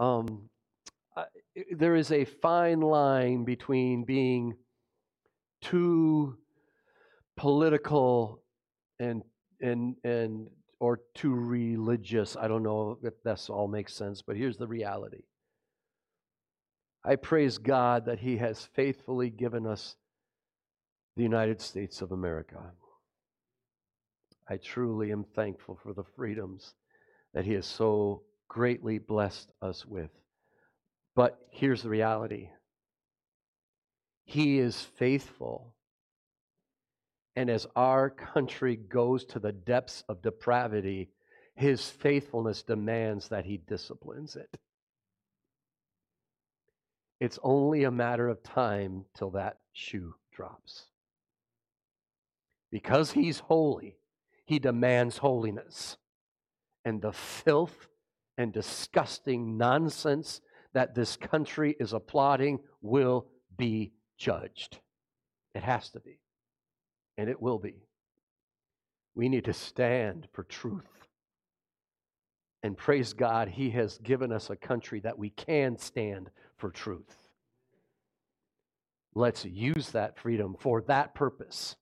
um, uh, there is a fine line between being too political and and and or too religious. I don't know if that's all makes sense, but here's the reality. I praise God that He has faithfully given us the United States of America. I truly am thankful for the freedoms that He has so greatly blessed us with. But here's the reality He is faithful. And as our country goes to the depths of depravity, His faithfulness demands that He disciplines it. It's only a matter of time till that shoe drops. Because He's holy, He demands holiness. And the filth and disgusting nonsense that this country is applauding will be judged. It has to be. And it will be. We need to stand for truth. And praise God, He has given us a country that we can stand for truth. Let's use that freedom for that purpose,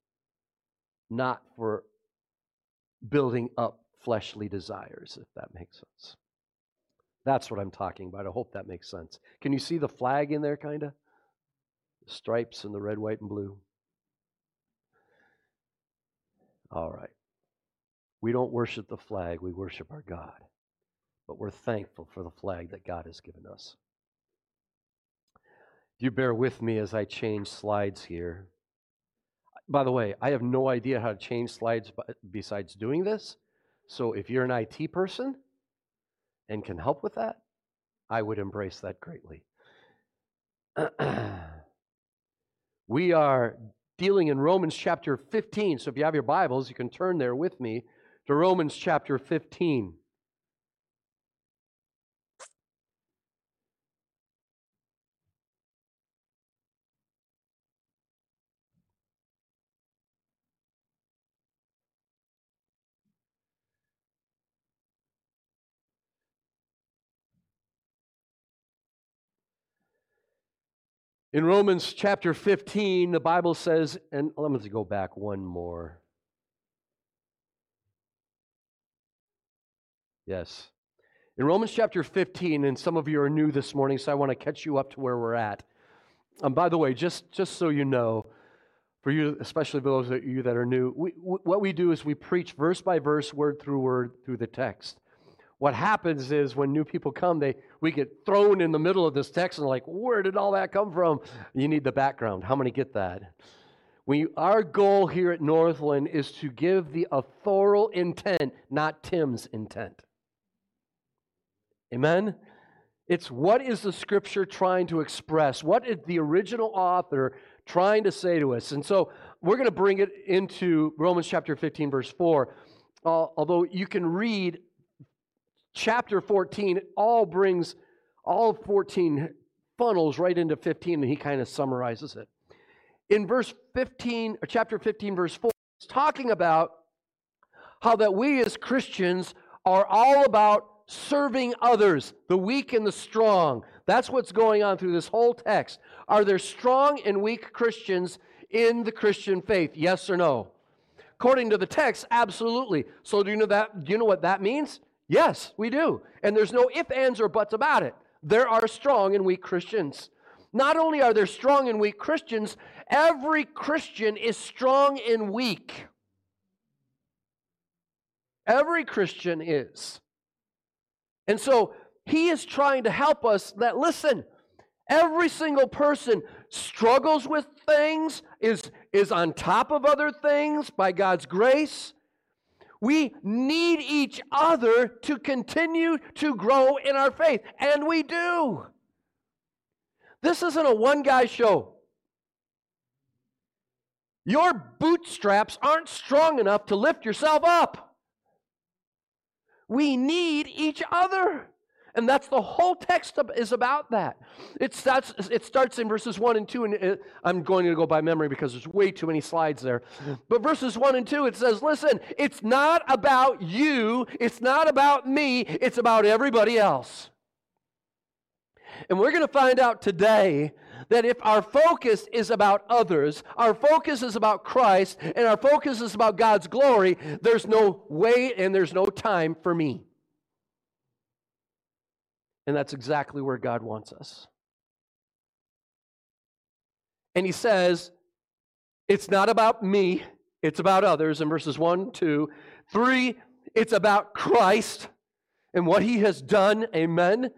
not for building up fleshly desires, if that makes sense. That's what I'm talking about. I hope that makes sense. Can you see the flag in there, kind of? The stripes and the red, white, and blue. All right. We don't worship the flag, we worship our God. But we're thankful for the flag that God has given us. If you bear with me as I change slides here. By the way, I have no idea how to change slides besides doing this. So if you're an IT person, and can help with that, I would embrace that greatly. we are dealing in Romans chapter 15. So if you have your Bibles, you can turn there with me to Romans chapter 15. In Romans chapter 15, the Bible says, and let me go back one more. Yes. In Romans chapter 15, and some of you are new this morning, so I want to catch you up to where we're at. Um, by the way, just, just so you know, for you, especially those of you that are new, we, what we do is we preach verse by verse, word through word through the text what happens is when new people come, they we get thrown in the middle of this text and like, where did all that come from? You need the background. How many get that? We, our goal here at Northland is to give the authorial intent, not Tim's intent. Amen? It's what is the scripture trying to express? What is the original author trying to say to us? And so we're going to bring it into Romans chapter 15, verse 4. Uh, although you can read chapter 14 all brings all 14 funnels right into 15 and he kind of summarizes it. In verse 15 or chapter 15 verse 4 it's talking about how that we as christians are all about serving others the weak and the strong. That's what's going on through this whole text. Are there strong and weak christians in the christian faith? Yes or no? According to the text absolutely. So do you know that do you know what that means Yes, we do. And there's no ifs, ands, or buts about it. There are strong and weak Christians. Not only are there strong and weak Christians, every Christian is strong and weak. Every Christian is. And so he is trying to help us that, listen, every single person struggles with things, is, is on top of other things by God's grace. We need each other to continue to grow in our faith, and we do. This isn't a one guy show. Your bootstraps aren't strong enough to lift yourself up. We need each other. And that's the whole text is about that. It starts, it starts in verses 1 and 2, and it, I'm going to go by memory because there's way too many slides there. Mm-hmm. But verses 1 and 2, it says, Listen, it's not about you, it's not about me, it's about everybody else. And we're going to find out today that if our focus is about others, our focus is about Christ, and our focus is about God's glory, there's no way and there's no time for me. And that's exactly where God wants us. And He says, it's not about me, it's about others in verses 1, 2, 3, it's about Christ and what He has done. Amen.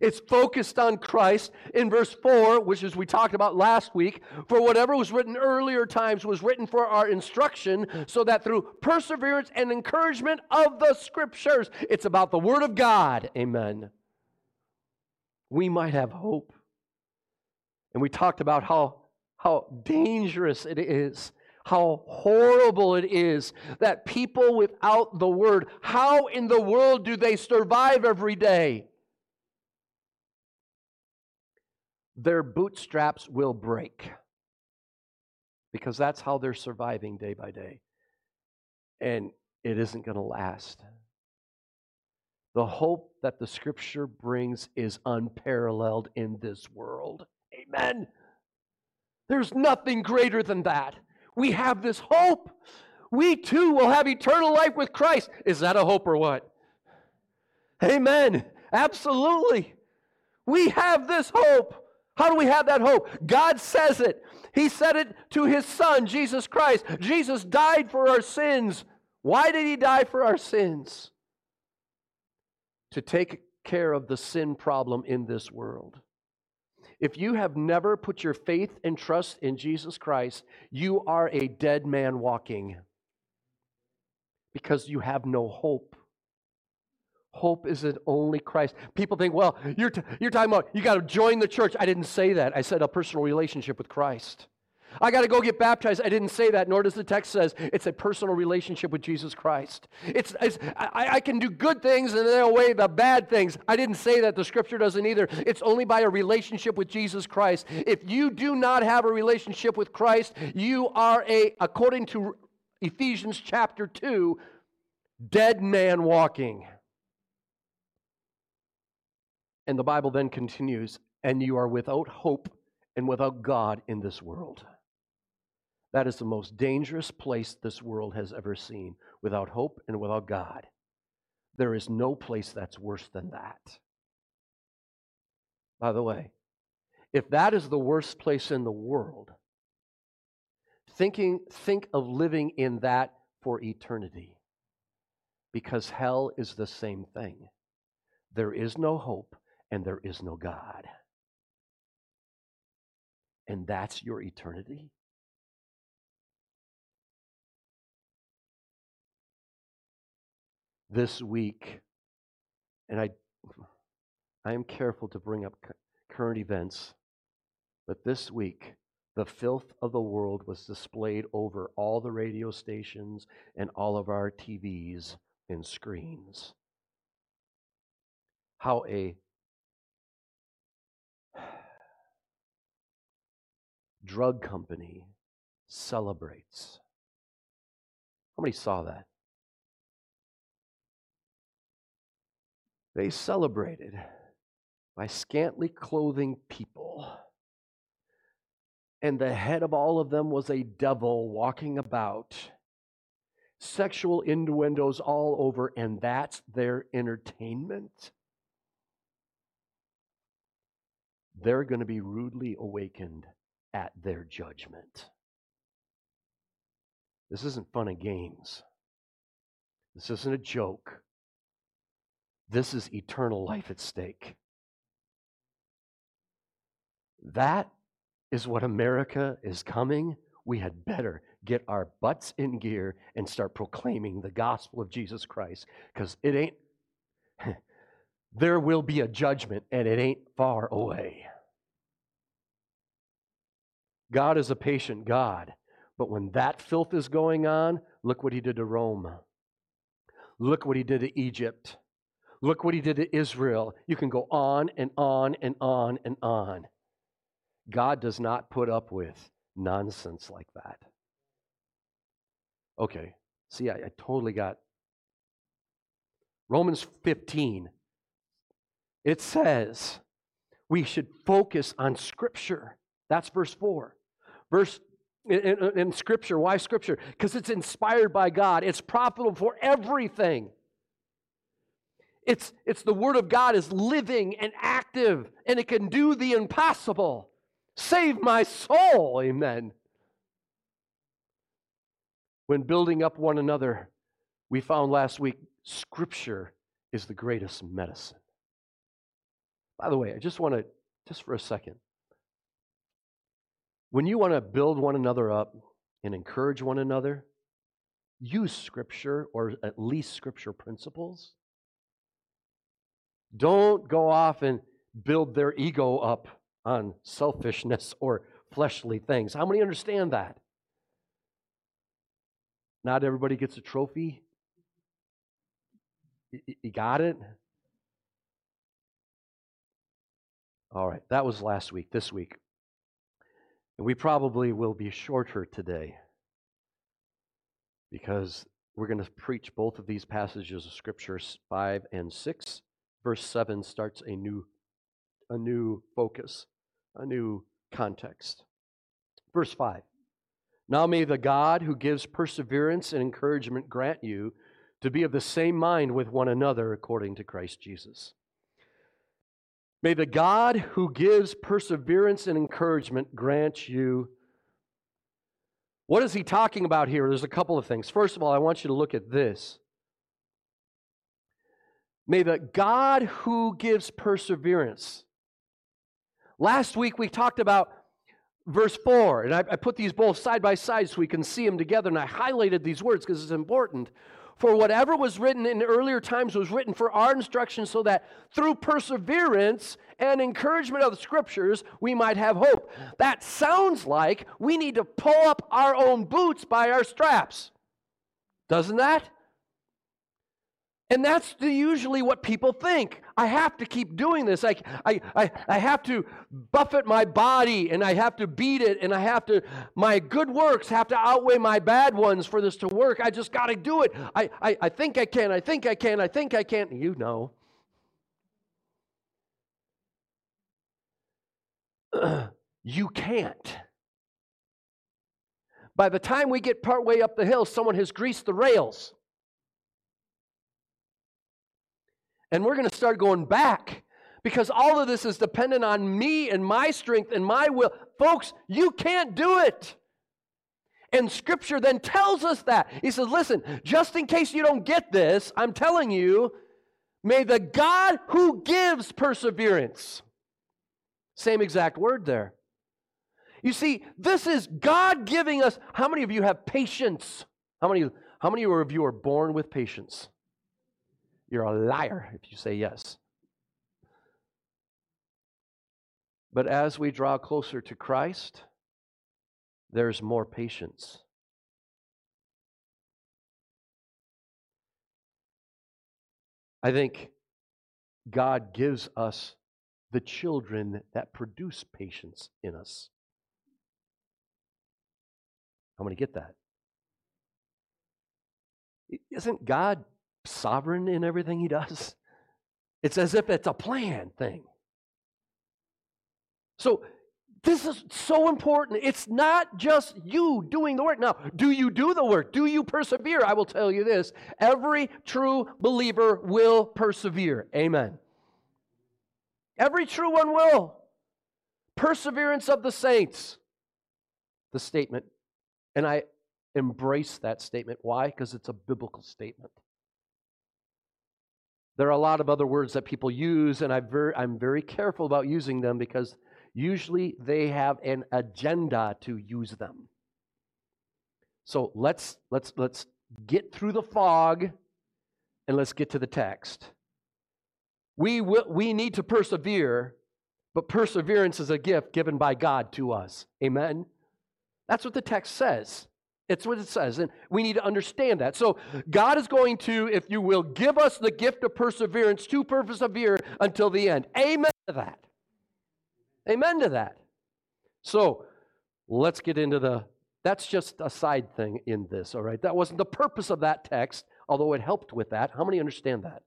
It's focused on Christ. In verse 4, which is we talked about last week, for whatever was written earlier times was written for our instruction, so that through perseverance and encouragement of the scriptures, it's about the Word of God. Amen. We might have hope. And we talked about how, how dangerous it is, how horrible it is that people without the Word, how in the world do they survive every day? their bootstraps will break because that's how they're surviving day by day. And it isn't going to last. The hope that the scripture brings is unparalleled in this world. Amen. There's nothing greater than that. We have this hope. We too will have eternal life with Christ. Is that a hope or what? Amen. Absolutely. We have this hope. How do we have that hope? God says it. He said it to his son, Jesus Christ. Jesus died for our sins. Why did he die for our sins? To take care of the sin problem in this world. If you have never put your faith and trust in Jesus Christ, you are a dead man walking because you have no hope. Hope is in only Christ. People think, well, you're, t- you're talking about you got to join the church. I didn't say that. I said a personal relationship with Christ. I got to go get baptized. I didn't say that, nor does the text says it's a personal relationship with Jesus Christ. It's, it's I, I, can do good things and away the bad things. I didn't say that. The scripture doesn't either. It's only by a relationship with Jesus Christ. If you do not have a relationship with Christ, you are a, according to Ephesians chapter 2, dead man walking. And the Bible then continues, and you are without hope and without God in this world. That is the most dangerous place this world has ever seen, without hope and without God. There is no place that's worse than that. By the way, if that is the worst place in the world, thinking, think of living in that for eternity. Because hell is the same thing. There is no hope and there is no God. And that's your eternity? This week, and I, I am careful to bring up current events, but this week, the filth of the world was displayed over all the radio stations and all of our TVs and screens. How a drug company celebrates. How many saw that? They celebrated by scantily clothing people. And the head of all of them was a devil walking about. Sexual innuendos all over, and that's their entertainment. They're going to be rudely awakened at their judgment. This isn't fun and games. This isn't a joke. This is eternal life at stake. That is what America is coming. We had better get our butts in gear and start proclaiming the gospel of Jesus Christ because it ain't, there will be a judgment and it ain't far away. God is a patient God. But when that filth is going on, look what he did to Rome. Look what he did to Egypt. Look what he did to Israel. You can go on and on and on and on. God does not put up with nonsense like that. Okay, see, I, I totally got Romans 15. It says, we should focus on Scripture. That's verse 4. Verse in, in, in Scripture. Why Scripture? Because it's inspired by God, it's profitable for everything. It's, it's the Word of God is living and active, and it can do the impossible. Save my soul. Amen. When building up one another, we found last week Scripture is the greatest medicine. By the way, I just want to, just for a second, when you want to build one another up and encourage one another, use Scripture or at least Scripture principles. Don't go off and build their ego up on selfishness or fleshly things. How many understand that? Not everybody gets a trophy. You got it? All right, that was last week. This week. And we probably will be shorter today because we're going to preach both of these passages of Scripture, 5 and 6. Verse 7 starts a new, a new focus, a new context. Verse 5 Now may the God who gives perseverance and encouragement grant you to be of the same mind with one another according to Christ Jesus. May the God who gives perseverance and encouragement grant you. What is he talking about here? There's a couple of things. First of all, I want you to look at this. May the God who gives perseverance. Last week we talked about verse 4, and I, I, put these both side by side so we can see them together, and I highlighted these words because it's important. For whatever was written in earlier times was written for our instruction, so that through perseverance and encouragement of the scriptures, we might have hope. That sounds like we need to pull up our own boots by our straps. Doesn't that? And that's the, usually what people think. I have to keep doing this. I, I, I, I have to buffet my body and I have to beat it and I have to, my good works have to outweigh my bad ones for this to work. I just got to do it. I, I, I think I can, I think I can, I think I can. You know. you can't. By the time we get partway up the hill, someone has greased the rails. And we're going to start going back because all of this is dependent on me and my strength and my will. Folks, you can't do it. And scripture then tells us that. He says, listen, just in case you don't get this, I'm telling you, may the God who gives perseverance, same exact word there. You see, this is God giving us. How many of you have patience? How many, how many of you are born with patience? You're a liar if you say yes. But as we draw closer to Christ, there's more patience. I think God gives us the children that produce patience in us. How many get that? Isn't God sovereign in everything he does. It's as if it's a plan thing. So, this is so important. It's not just you doing the work. Now, do you do the work? Do you persevere? I will tell you this every true believer will persevere. Amen. Every true one will. Perseverance of the saints, the statement. And I embrace that statement. Why? Because it's a biblical statement. There are a lot of other words that people use, and I'm very, I'm very careful about using them because usually they have an agenda to use them. So let's, let's, let's get through the fog and let's get to the text. We, will, we need to persevere, but perseverance is a gift given by God to us. Amen? That's what the text says. It's what it says, and we need to understand that. So, God is going to, if you will, give us the gift of perseverance to persevere until the end. Amen to that. Amen to that. So, let's get into the, that's just a side thing in this, all right? That wasn't the purpose of that text, although it helped with that. How many understand that?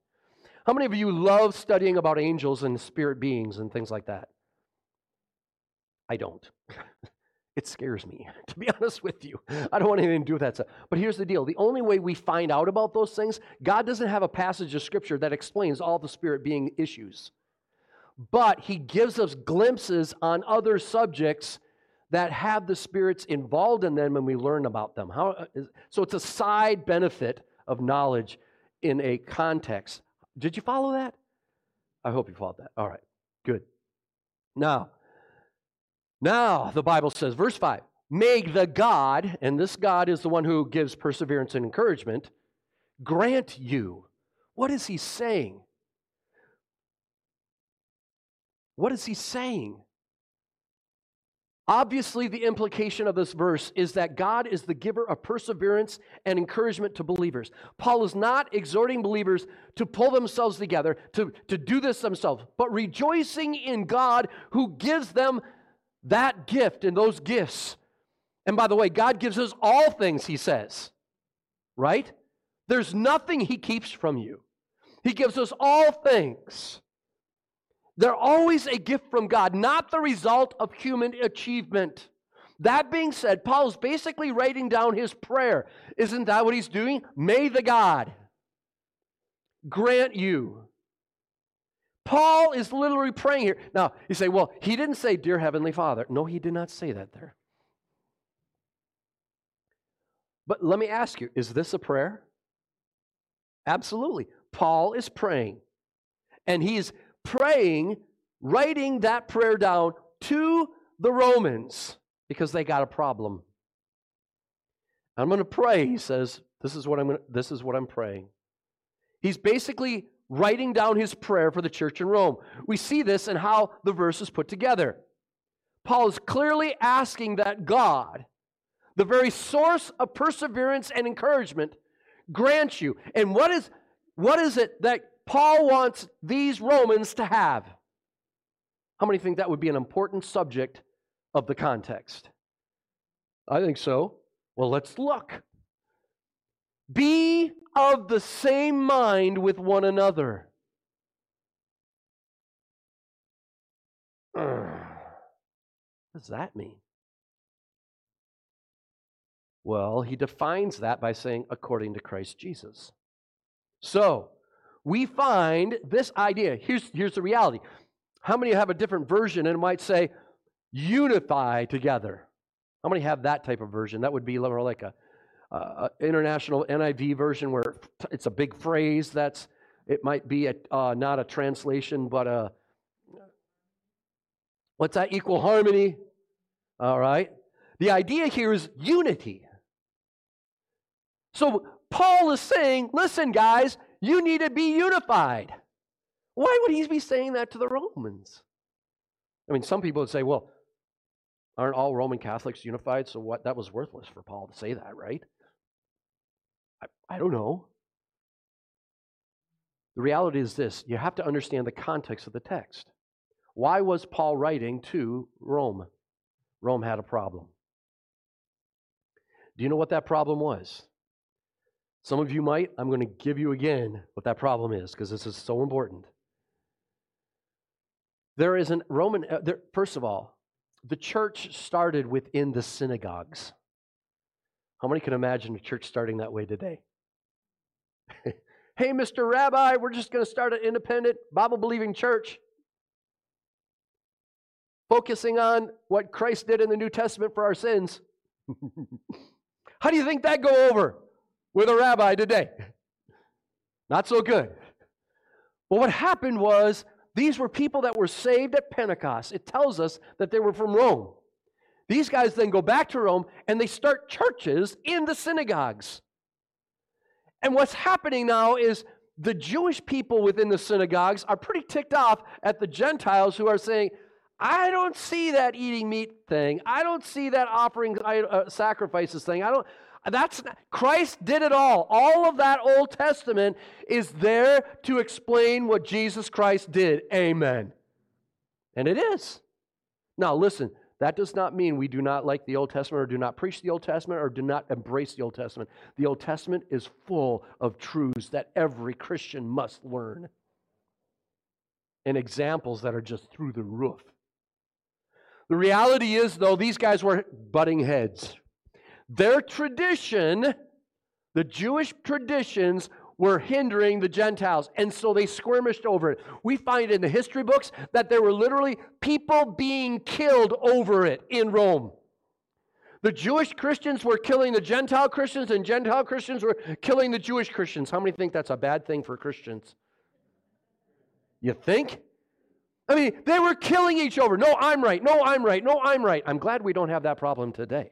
How many of you love studying about angels and spirit beings and things like that? I don't. it scares me, to be honest with you. I don't want anything to do with that stuff. But here's the deal the only way we find out about those things, God doesn't have a passage of scripture that explains all the spirit being issues. But He gives us glimpses on other subjects that have the spirits involved in them and we learn about them. How, uh, so it's a side benefit of knowledge in a context. Did you follow that? I hope you followed that. All right, good. Now, now the Bible says, verse 5 May the God, and this God is the one who gives perseverance and encouragement, grant you. What is he saying? What is he saying? Obviously, the implication of this verse is that God is the giver of perseverance and encouragement to believers. Paul is not exhorting believers to pull themselves together, to, to do this themselves, but rejoicing in God who gives them that gift and those gifts. And by the way, God gives us all things, he says, right? There's nothing he keeps from you. He gives us all things. They're always a gift from God, not the result of human achievement. That being said, Paul's basically writing down his prayer. Isn't that what he's doing? May the God grant you. Paul is literally praying here. Now, you say, well, he didn't say, Dear Heavenly Father. No, he did not say that there. But let me ask you, is this a prayer? Absolutely. Paul is praying. And he's praying, writing that prayer down to the Romans because they got a problem. I'm going to pray, he says. This is what I'm gonna, this is what I'm praying. He's basically writing down his prayer for the church in Rome. We see this in how the verse is put together. Paul is clearly asking that God, the very source of perseverance and encouragement, grant you. And what is what is it that Paul wants these Romans to have. How many think that would be an important subject of the context? I think so. Well, let's look. Be of the same mind with one another. what does that mean? Well, he defines that by saying, according to Christ Jesus. So, we find this idea. Here's, here's the reality. How many have a different version and might say, unify together? How many have that type of version? That would be more like a, a international NIV version where it's a big phrase. That's it might be a, uh, not a translation, but a what's that? Equal harmony. All right. The idea here is unity. So Paul is saying, listen, guys, you need to be unified. Why would he be saying that to the Romans? I mean, some people would say, well, aren't all Roman Catholics unified? So what? That was worthless for Paul to say that, right? I, I don't know. The reality is this you have to understand the context of the text. Why was Paul writing to Rome? Rome had a problem. Do you know what that problem was? Some of you might. I'm going to give you again what that problem is because this is so important. There is an Roman, uh, there, first of all, the church started within the synagogues. How many can imagine a church starting that way today? hey, Mr. Rabbi, we're just going to start an independent, Bible believing church focusing on what Christ did in the New Testament for our sins. How do you think that go over? with a rabbi today. Not so good. But what happened was these were people that were saved at Pentecost. It tells us that they were from Rome. These guys then go back to Rome and they start churches in the synagogues. And what's happening now is the Jewish people within the synagogues are pretty ticked off at the Gentiles who are saying, I don't see that eating meat thing. I don't see that offering uh, sacrifices thing. I don't that's Christ did it all. All of that Old Testament is there to explain what Jesus Christ did. Amen. And it is. Now, listen, that does not mean we do not like the Old Testament or do not preach the Old Testament or do not embrace the Old Testament. The Old Testament is full of truths that every Christian must learn. and examples that are just through the roof. The reality is, though, these guys were butting heads. Their tradition, the Jewish traditions, were hindering the Gentiles, and so they skirmished over it. We find in the history books that there were literally people being killed over it in Rome. The Jewish Christians were killing the Gentile Christians, and Gentile Christians were killing the Jewish Christians. How many think that's a bad thing for Christians? You think? I mean, they were killing each other. No, I'm right. No, I'm right. No, I'm right. I'm glad we don't have that problem today.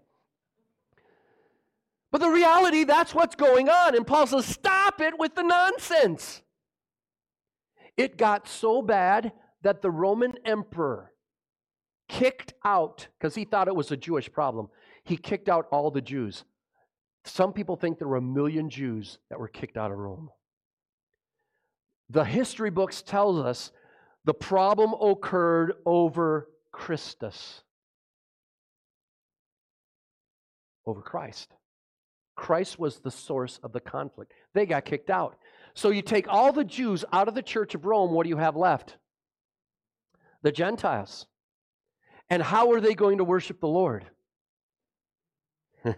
But the reality, that's what's going on. And Paul says, stop it with the nonsense. It got so bad that the Roman emperor kicked out, because he thought it was a Jewish problem, he kicked out all the Jews. Some people think there were a million Jews that were kicked out of Rome. The history books tells us the problem occurred over Christus. Over Christ. Christ was the source of the conflict. They got kicked out. So you take all the Jews out of the church of Rome, what do you have left? The Gentiles. And how are they going to worship the Lord?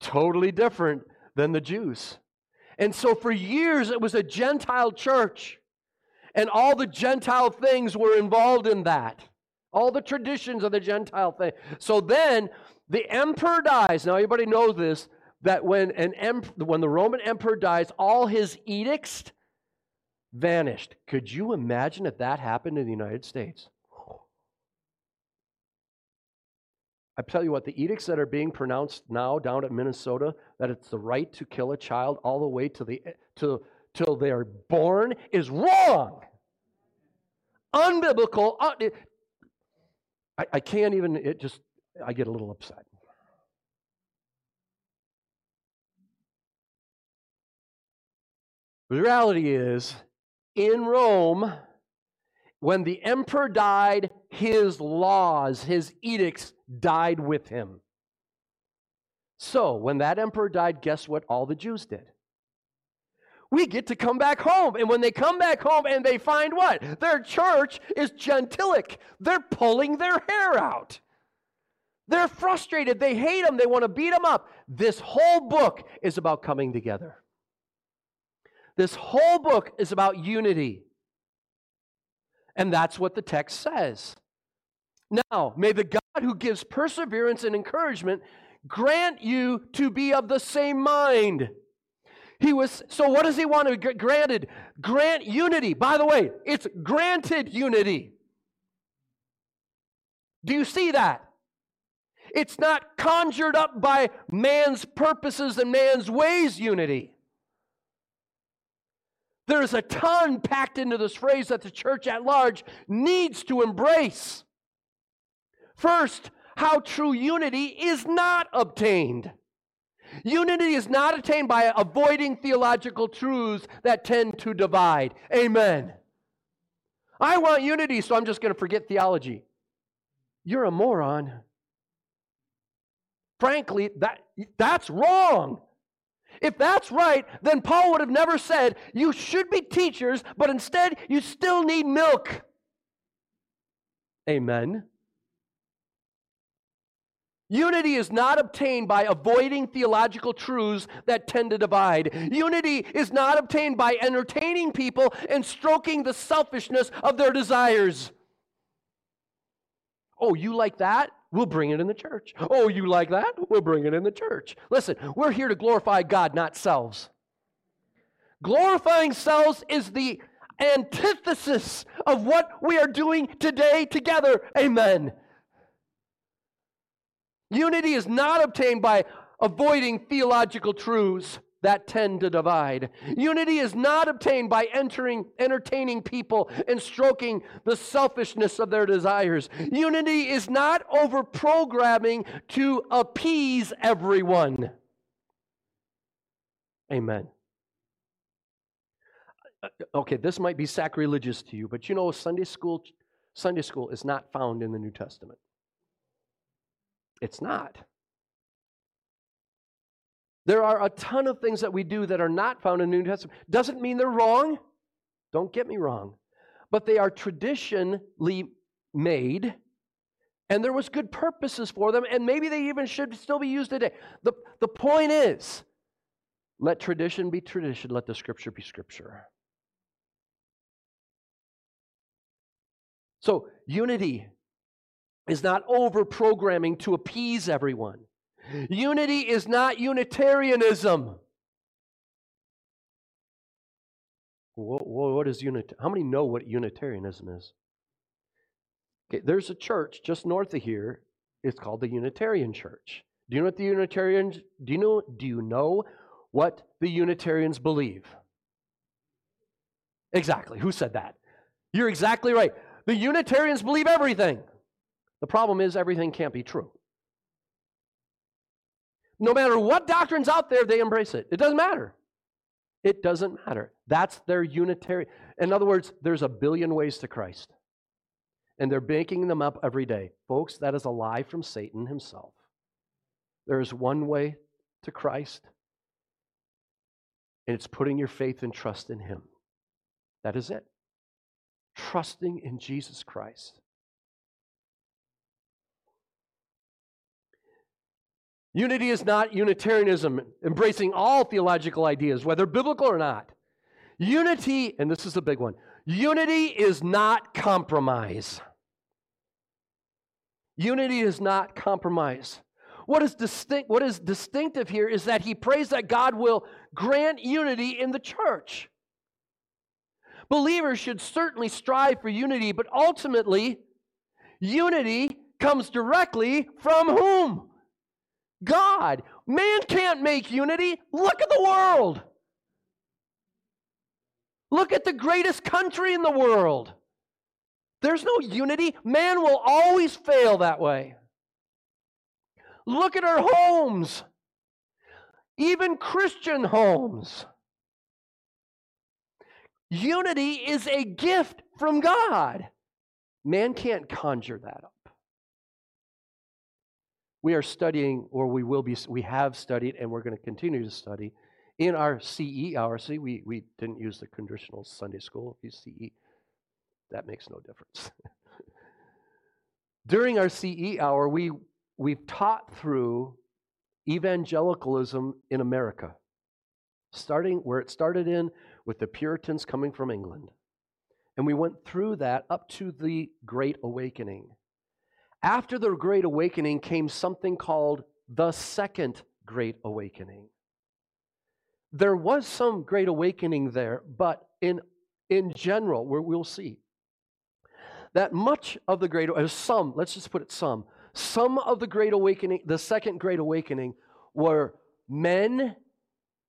totally different than the Jews. And so for years it was a Gentile church, and all the Gentile things were involved in that. All the traditions of the Gentile thing. So then the emperor dies. Now everybody knows this that when, an emp- when the Roman emperor dies, all his edicts vanished. Could you imagine if that happened in the United States? I tell you what, the edicts that are being pronounced now down at Minnesota, that it's the right to kill a child all the way to the to till they are born, is wrong. Unbiblical. I, I can't even. It just. I get a little upset. The reality is, in Rome, when the emperor died, his laws, his edicts died with him. So, when that emperor died, guess what all the Jews did? We get to come back home. And when they come back home and they find what? Their church is gentilic. They're pulling their hair out. They're frustrated. They hate them. They want to beat them up. This whole book is about coming together. This whole book is about unity. And that's what the text says. Now, may the God who gives perseverance and encouragement grant you to be of the same mind. He was so what does he want to get granted? Grant unity. By the way, it's granted unity. Do you see that? It's not conjured up by man's purposes and man's ways unity. There's a ton packed into this phrase that the church at large needs to embrace. First, how true unity is not obtained. Unity is not attained by avoiding theological truths that tend to divide. Amen. I want unity, so I'm just going to forget theology. You're a moron. Frankly, that, that's wrong. If that's right, then Paul would have never said, You should be teachers, but instead you still need milk. Amen. Unity is not obtained by avoiding theological truths that tend to divide. Unity is not obtained by entertaining people and stroking the selfishness of their desires. Oh, you like that? We'll bring it in the church. Oh, you like that? We'll bring it in the church. Listen, we're here to glorify God, not selves. Glorifying selves is the antithesis of what we are doing today together. Amen. Unity is not obtained by avoiding theological truths that tend to divide. Unity is not obtained by entering, entertaining people and stroking the selfishness of their desires. Unity is not over programming to appease everyone. Amen. Uh, okay, this might be sacrilegious to you, but you know Sunday school Sunday school is not found in the New Testament. It's not. There are a ton of things that we do that are not found in the New Testament. Doesn't mean they're wrong. Don't get me wrong. but they are traditionally made, and there was good purposes for them, and maybe they even should still be used today. The, the point is, let tradition be tradition, let the scripture be scripture. So, unity is not over programming to appease everyone. Unity is not Unitarianism. What, What is unit? How many know what Unitarianism is? Okay, there's a church just north of here. It's called the Unitarian Church. Do you know what the Unitarians? Do you know? Do you know what the Unitarians believe? Exactly. Who said that? You're exactly right. The Unitarians believe everything. The problem is everything can't be true. No matter what doctrine's out there, they embrace it. It doesn't matter. It doesn't matter. That's their unitary. In other words, there's a billion ways to Christ. And they're baking them up every day. Folks, that is a lie from Satan himself. There is one way to Christ, and it's putting your faith and trust in Him. That is it. Trusting in Jesus Christ. Unity is not Unitarianism, embracing all theological ideas, whether biblical or not. Unity, and this is a big one unity is not compromise. Unity is not compromise. What is, distinct, what is distinctive here is that he prays that God will grant unity in the church. Believers should certainly strive for unity, but ultimately, unity comes directly from whom? God. Man can't make unity. Look at the world. Look at the greatest country in the world. There's no unity. Man will always fail that way. Look at our homes, even Christian homes. Unity is a gift from God. Man can't conjure that up we are studying, or we will be, we have studied, and we're going to continue to study in our CE hour. See, we, we didn't use the conditional Sunday school. If you CE, that makes no difference. During our CE hour, we, we've taught through evangelicalism in America, starting where it started in with the Puritans coming from England. And we went through that up to the Great Awakening. After the Great Awakening came something called the Second Great Awakening. There was some Great Awakening there, but in, in general, we'll see that much of the Great, or some, let's just put it some, some of the Great Awakening, the Second Great Awakening, were men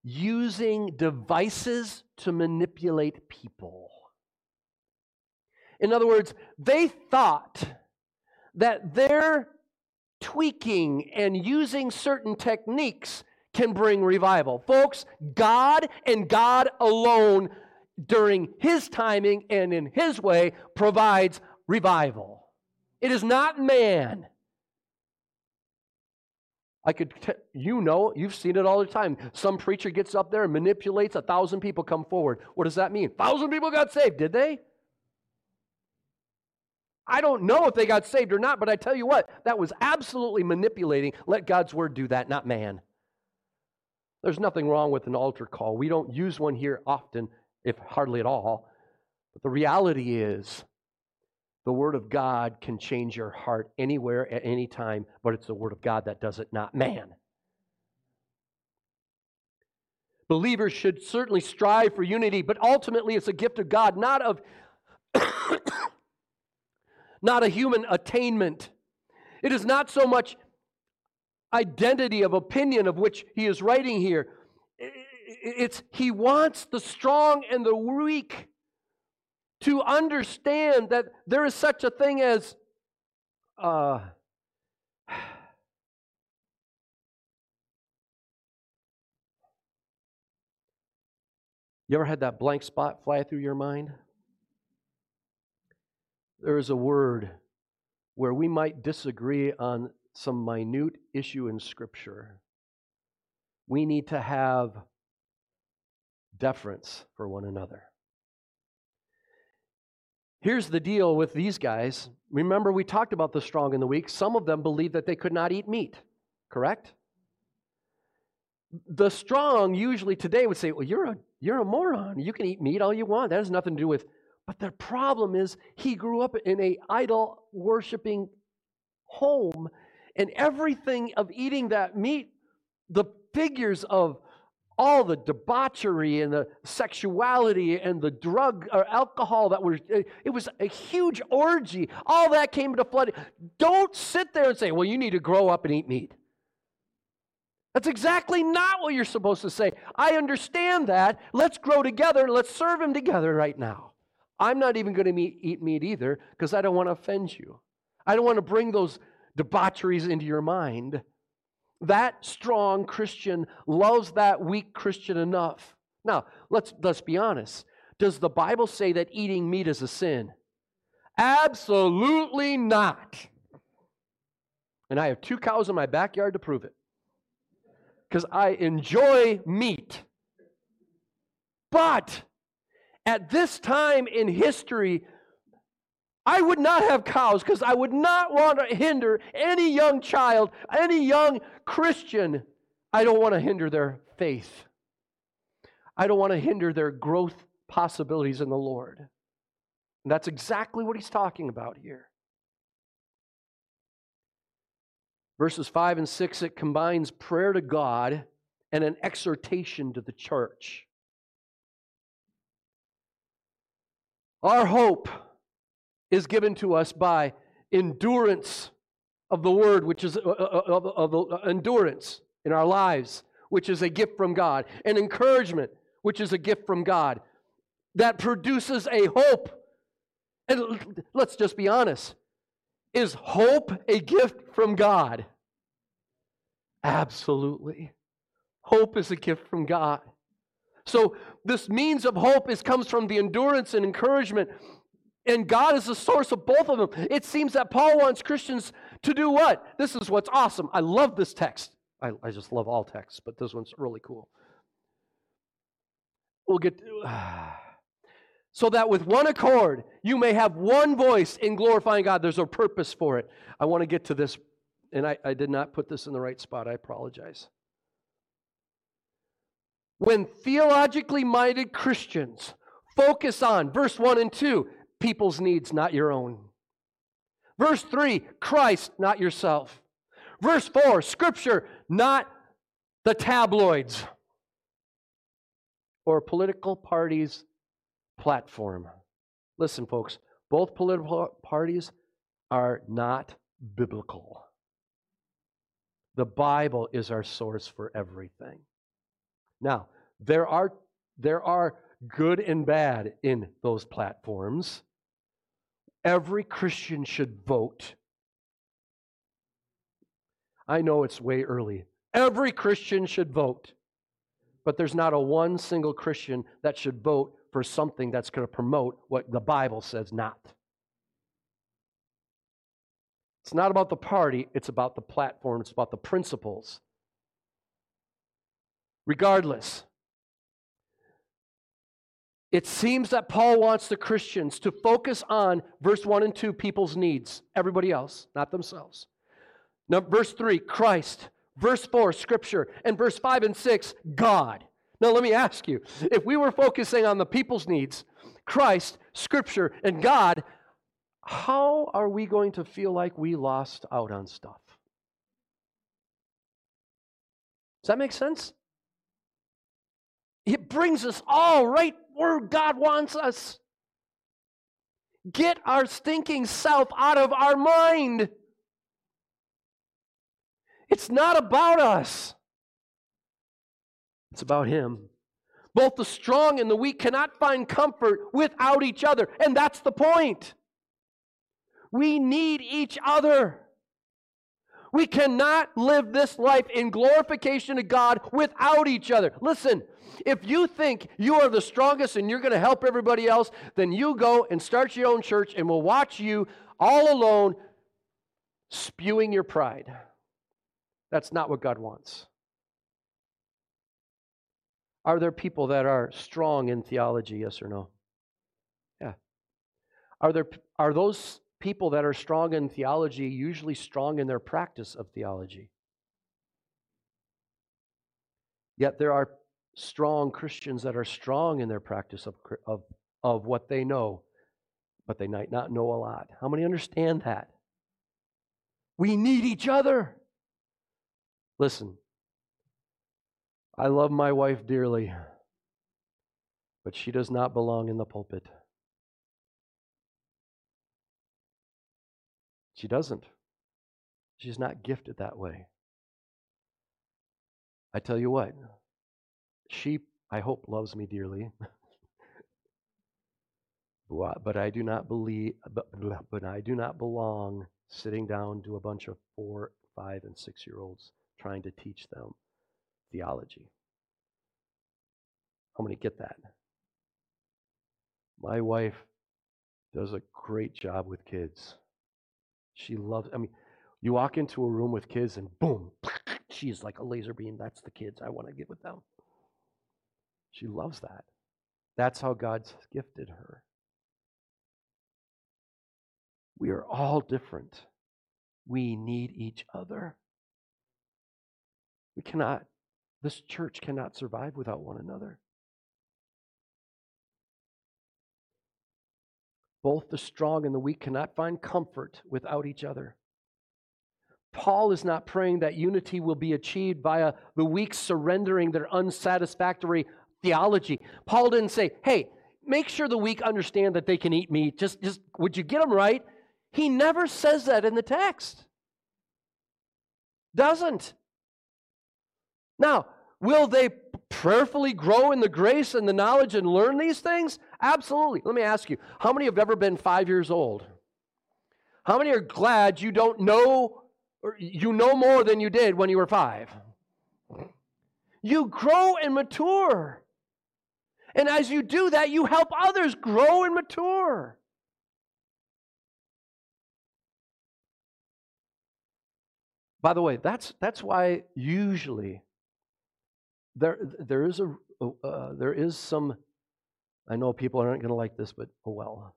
using devices to manipulate people. In other words, they thought that their tweaking and using certain techniques can bring revival. Folks, God and God alone, during His timing and in His way, provides revival. It is not man. I could, t- you know, you've seen it all the time. Some preacher gets up there and manipulates, a thousand people come forward. What does that mean? Thousand people got saved, did they? I don't know if they got saved or not, but I tell you what, that was absolutely manipulating. Let God's word do that, not man. There's nothing wrong with an altar call. We don't use one here often, if hardly at all. But the reality is, the Word of God can change your heart anywhere at any time, but it's the Word of God that does it, not man. Believers should certainly strive for unity, but ultimately it's a gift of God, not of not a human attainment. It is not so much identity of opinion of which he is writing here. It's he wants the strong and the weak to understand that there is such a thing as uh, you ever had that blank spot fly through your mind? There is a word where we might disagree on some minute issue in Scripture. We need to have deference for one another. Here's the deal with these guys. Remember, we talked about the strong and the weak. Some of them believed that they could not eat meat, correct? The strong usually today would say, Well, you're a, you're a moron. You can eat meat all you want. That has nothing to do with. But the problem is, he grew up in a idol worshiping home, and everything of eating that meat, the figures of all the debauchery and the sexuality and the drug or alcohol that were eh, it was a huge orgy. All that came to flood. Don't sit there and say well you need to grow up and eat meat. That's exactly not what you're supposed to say. I understand that. Let's grow together and let's serve him together right now i'm not even going to eat meat either because i don't want to offend you i don't want to bring those debaucheries into your mind that strong Christian loves that weak Christian enough. Now, let's, let's be honest. Does the Bible say that eating meat is a sin? Absolutely not. And I have two cows in my backyard to prove it. Because I enjoy meat. But at this time in history, I would not have cows because I would not want to hinder any young child, any young Christian. I don't want to hinder their faith. I don't want to hinder their growth possibilities in the Lord. And that's exactly what he's talking about here. Verses 5 and 6, it combines prayer to God and an exhortation to the church. Our hope is given to us by endurance of the word, which is uh, uh, uh of, of, of endurance in our lives, which is a gift from God, and encouragement, which is a gift from God, that produces a hope. And let's just be honest is hope a gift from God? Absolutely. Hope is a gift from God. So this means of hope is comes from the endurance and encouragement and God is the source of both of them. It seems that Paul wants Christians to do what? This is what's awesome. I love this text. I, I just love all texts, but this one's really cool. We'll get. so that with one accord you may have one voice in glorifying God. There's a purpose for it. I want to get to this, and I, I did not put this in the right spot. I apologize. When theologically minded Christians focus on verse 1 and 2, people's needs, not your own. Verse 3, Christ, not yourself. Verse 4, Scripture, not the tabloids or political parties' platform. Listen, folks, both political parties are not biblical. The Bible is our source for everything. Now, there are, there are good and bad in those platforms every Christian should vote. I know it's way early. Every Christian should vote. But there's not a one single Christian that should vote for something that's going to promote what the Bible says not. It's not about the party, it's about the platform, it's about the principles. Regardless, it seems that Paul wants the Christians to focus on verse 1 and 2, people's needs, everybody else, not themselves. Now, verse 3, Christ. Verse 4, Scripture. And verse 5 and 6, God. Now, let me ask you if we were focusing on the people's needs, Christ, Scripture, and God, how are we going to feel like we lost out on stuff? Does that make sense? It brings us all right where God wants us. Get our stinking self out of our mind. It's not about us, it's about Him. Both the strong and the weak cannot find comfort without each other. And that's the point. We need each other. We cannot live this life in glorification of God without each other. Listen, if you think you are the strongest and you're going to help everybody else, then you go and start your own church and we'll watch you all alone spewing your pride. That's not what God wants. Are there people that are strong in theology, yes or no? Yeah. Are, there, are those people that are strong in theology usually strong in their practice of theology? Yet there are strong Christians that are strong in their practice of, of, of what they know, but they might not know a lot. How many understand that? We need each other. Listen, I love my wife dearly, but she does not belong in the pulpit. She doesn't. She's not gifted that way. I tell you what, she, I hope, loves me dearly. but I do not believe, but, but I do not belong sitting down to a bunch of four, five, and six year olds trying to teach them theology. How many get that? My wife does a great job with kids. She loves, I mean, you walk into a room with kids and boom, she's like a laser beam. That's the kids. I want to get with them. She loves that. That's how God's gifted her. We are all different. We need each other. We cannot, this church cannot survive without one another. Both the strong and the weak cannot find comfort without each other. Paul is not praying that unity will be achieved via the weak surrendering their unsatisfactory theology. Paul didn't say, hey, make sure the weak understand that they can eat meat. Just, just would you get them right? He never says that in the text. Doesn't. Now, will they prayerfully grow in the grace and the knowledge and learn these things? Absolutely. Let me ask you how many have ever been five years old? How many are glad you don't know, or you know more than you did when you were five? You grow and mature. And as you do that, you help others grow and mature. By the way, that's, that's why usually there, there, is a, uh, there is some, I know people aren't going to like this, but oh well.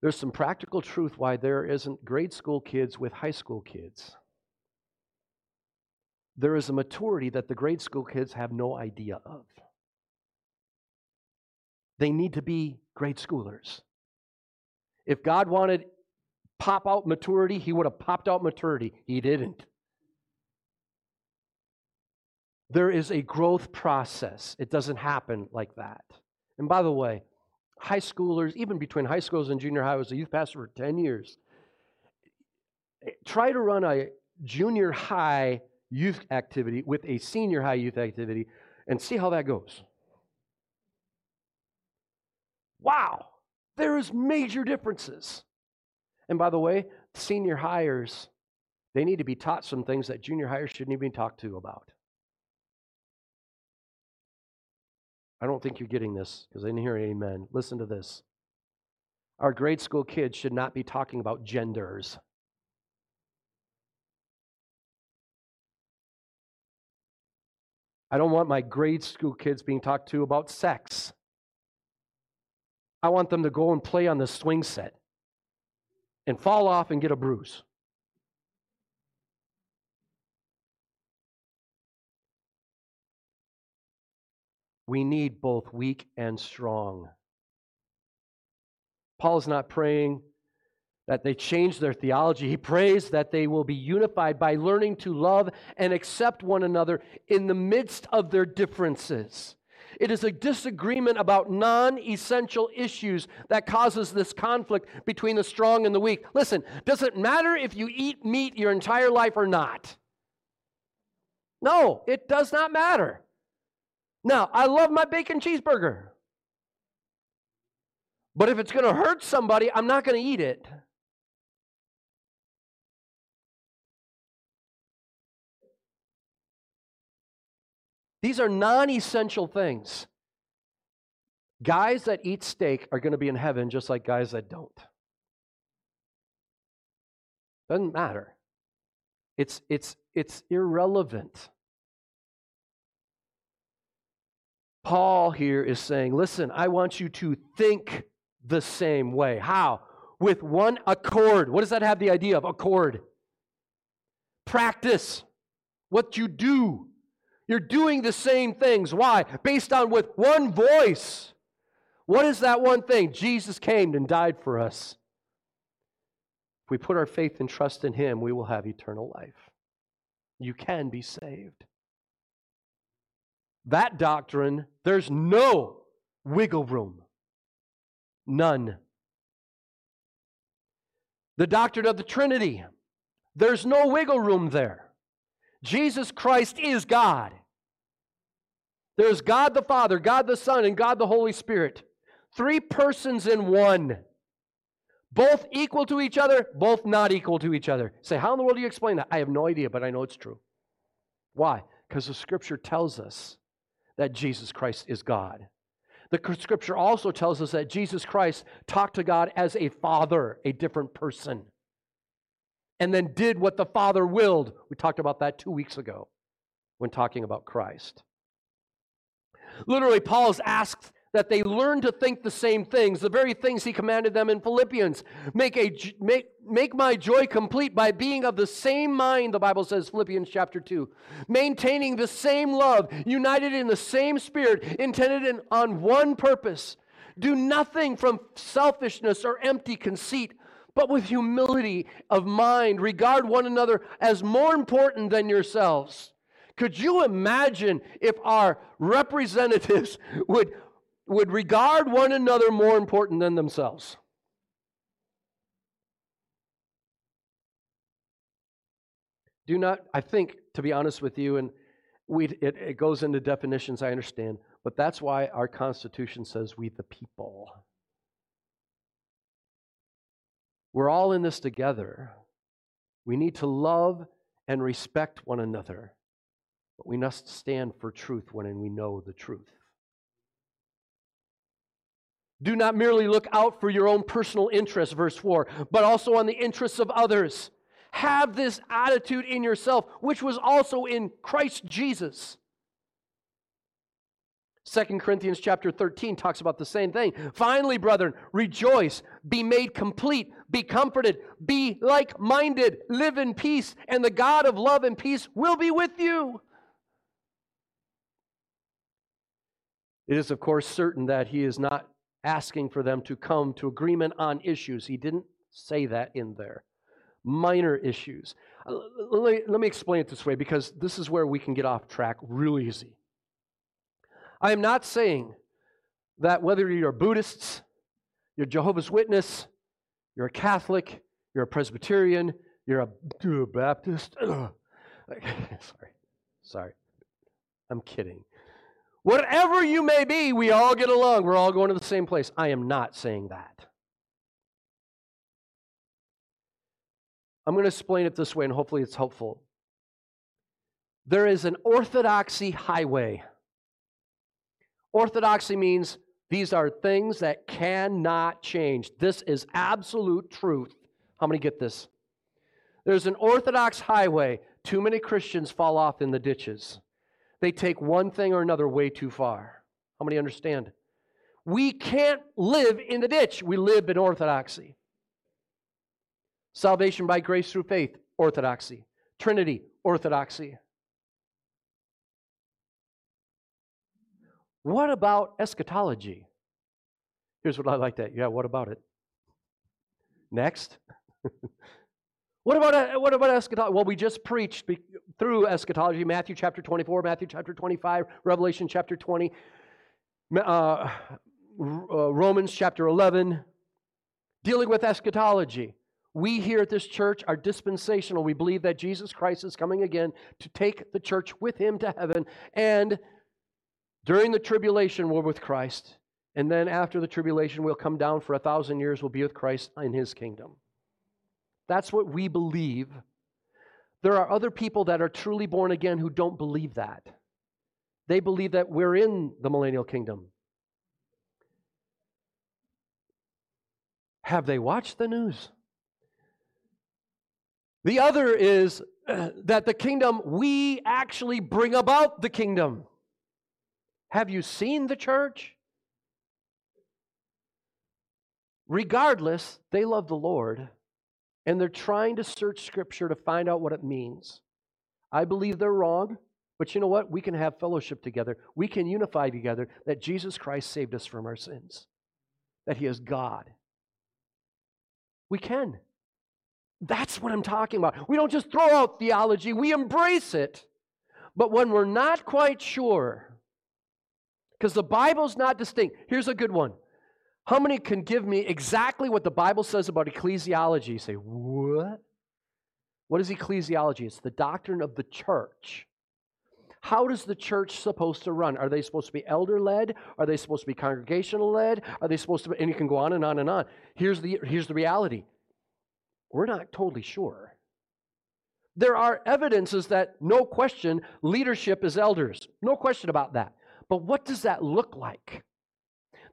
There's some practical truth why there isn't grade school kids with high school kids. There is a maturity that the grade school kids have no idea of. They need to be grade schoolers. If God wanted pop out maturity, He would have popped out maturity. He didn't. There is a growth process. It doesn't happen like that. And by the way, high schoolers, even between high schools and junior high, I was a youth pastor for 10 years. Try to run a junior high youth activity with a senior high youth activity and see how that goes. Wow, there is major differences. And by the way, senior hires, they need to be taught some things that junior hires shouldn't even be talked to about. I don't think you're getting this because I didn't hear amen. Listen to this. Our grade school kids should not be talking about genders. I don't want my grade school kids being talked to about sex. I want them to go and play on the swing set and fall off and get a bruise. We need both weak and strong. Paul is not praying that they change their theology. He prays that they will be unified by learning to love and accept one another in the midst of their differences. It is a disagreement about non essential issues that causes this conflict between the strong and the weak. Listen, does it matter if you eat meat your entire life or not? No, it does not matter. Now, I love my bacon cheeseburger. But if it's going to hurt somebody, I'm not going to eat it. These are non essential things. Guys that eat steak are going to be in heaven just like guys that don't. Doesn't matter. It's, it's, it's irrelevant. Paul here is saying, listen, I want you to think the same way. How? With one accord. What does that have the idea of? Accord. Practice what you do. You're doing the same things. Why? Based on with one voice. What is that one thing? Jesus came and died for us. If we put our faith and trust in Him, we will have eternal life. You can be saved. That doctrine, there's no wiggle room. None. The doctrine of the Trinity, there's no wiggle room there. Jesus Christ is God. There's God the Father, God the Son, and God the Holy Spirit. Three persons in one. Both equal to each other, both not equal to each other. Say, how in the world do you explain that? I have no idea, but I know it's true. Why? Because the scripture tells us that Jesus Christ is God. The scripture also tells us that Jesus Christ talked to God as a father, a different person, and then did what the Father willed. We talked about that two weeks ago when talking about Christ. Literally, Paul's asked that they learn to think the same things, the very things he commanded them in Philippians. Make, a, make, make my joy complete by being of the same mind, the Bible says, Philippians chapter 2. Maintaining the same love, united in the same spirit, intended in, on one purpose. Do nothing from selfishness or empty conceit, but with humility of mind, regard one another as more important than yourselves. Could you imagine if our representatives would would regard one another more important than themselves. Do not, I think, to be honest with you, and we, it, it goes into definitions, I understand, but that's why our Constitution says we the people. We're all in this together. We need to love and respect one another, but we must stand for truth when we know the truth. Do not merely look out for your own personal interests, verse 4, but also on the interests of others. Have this attitude in yourself, which was also in Christ Jesus. 2 Corinthians chapter 13 talks about the same thing. Finally, brethren, rejoice, be made complete, be comforted, be like minded, live in peace, and the God of love and peace will be with you. It is, of course, certain that he is not asking for them to come to agreement on issues. He didn't say that in there. Minor issues. Uh, let me, explain it this way because this is where we can get off track real easy. I am not saying that whether you're Buddhists, you're Jehovah's Witness, you're a Catholic, you're a Presbyterian, you're a, Baptist. sorry, sorry. I'm kidding. Whatever you may be, we all get along. We're all going to the same place. I am not saying that. I'm going to explain it this way, and hopefully it's helpful. There is an orthodoxy highway. Orthodoxy means these are things that cannot change. This is absolute truth. How many get this? There's an orthodox highway. Too many Christians fall off in the ditches. They take one thing or another way too far. How many understand? We can't live in the ditch. We live in orthodoxy. Salvation by grace through faith, orthodoxy. Trinity, orthodoxy. What about eschatology? Here's what I like that. Yeah, what about it? Next. What about, what about eschatology? Well, we just preached through eschatology Matthew chapter 24, Matthew chapter 25, Revelation chapter 20, uh, uh, Romans chapter 11, dealing with eschatology. We here at this church are dispensational. We believe that Jesus Christ is coming again to take the church with him to heaven. And during the tribulation, we're with Christ. And then after the tribulation, we'll come down for a thousand years. We'll be with Christ in his kingdom. That's what we believe. There are other people that are truly born again who don't believe that. They believe that we're in the millennial kingdom. Have they watched the news? The other is that the kingdom, we actually bring about the kingdom. Have you seen the church? Regardless, they love the Lord and they're trying to search Scripture to find out what it means. I believe they're wrong, but you know what? We can have fellowship together. We can unify together that Jesus Christ saved us from our sins, that He is God. We can. That's what I'm talking about. We don't just throw out theology, we embrace it. But when we're not quite sure, because the Bible's not distinct, here's a good one. How many can give me exactly what the Bible says about ecclesiology? You say, what? What is ecclesiology? It's the doctrine of the church. How does the church supposed to run? Are they supposed to be elder led? Are they supposed to be congregational led? Are they supposed to be, and you can go on and on and on. Here's the, here's the reality we're not totally sure. There are evidences that, no question, leadership is elders. No question about that. But what does that look like?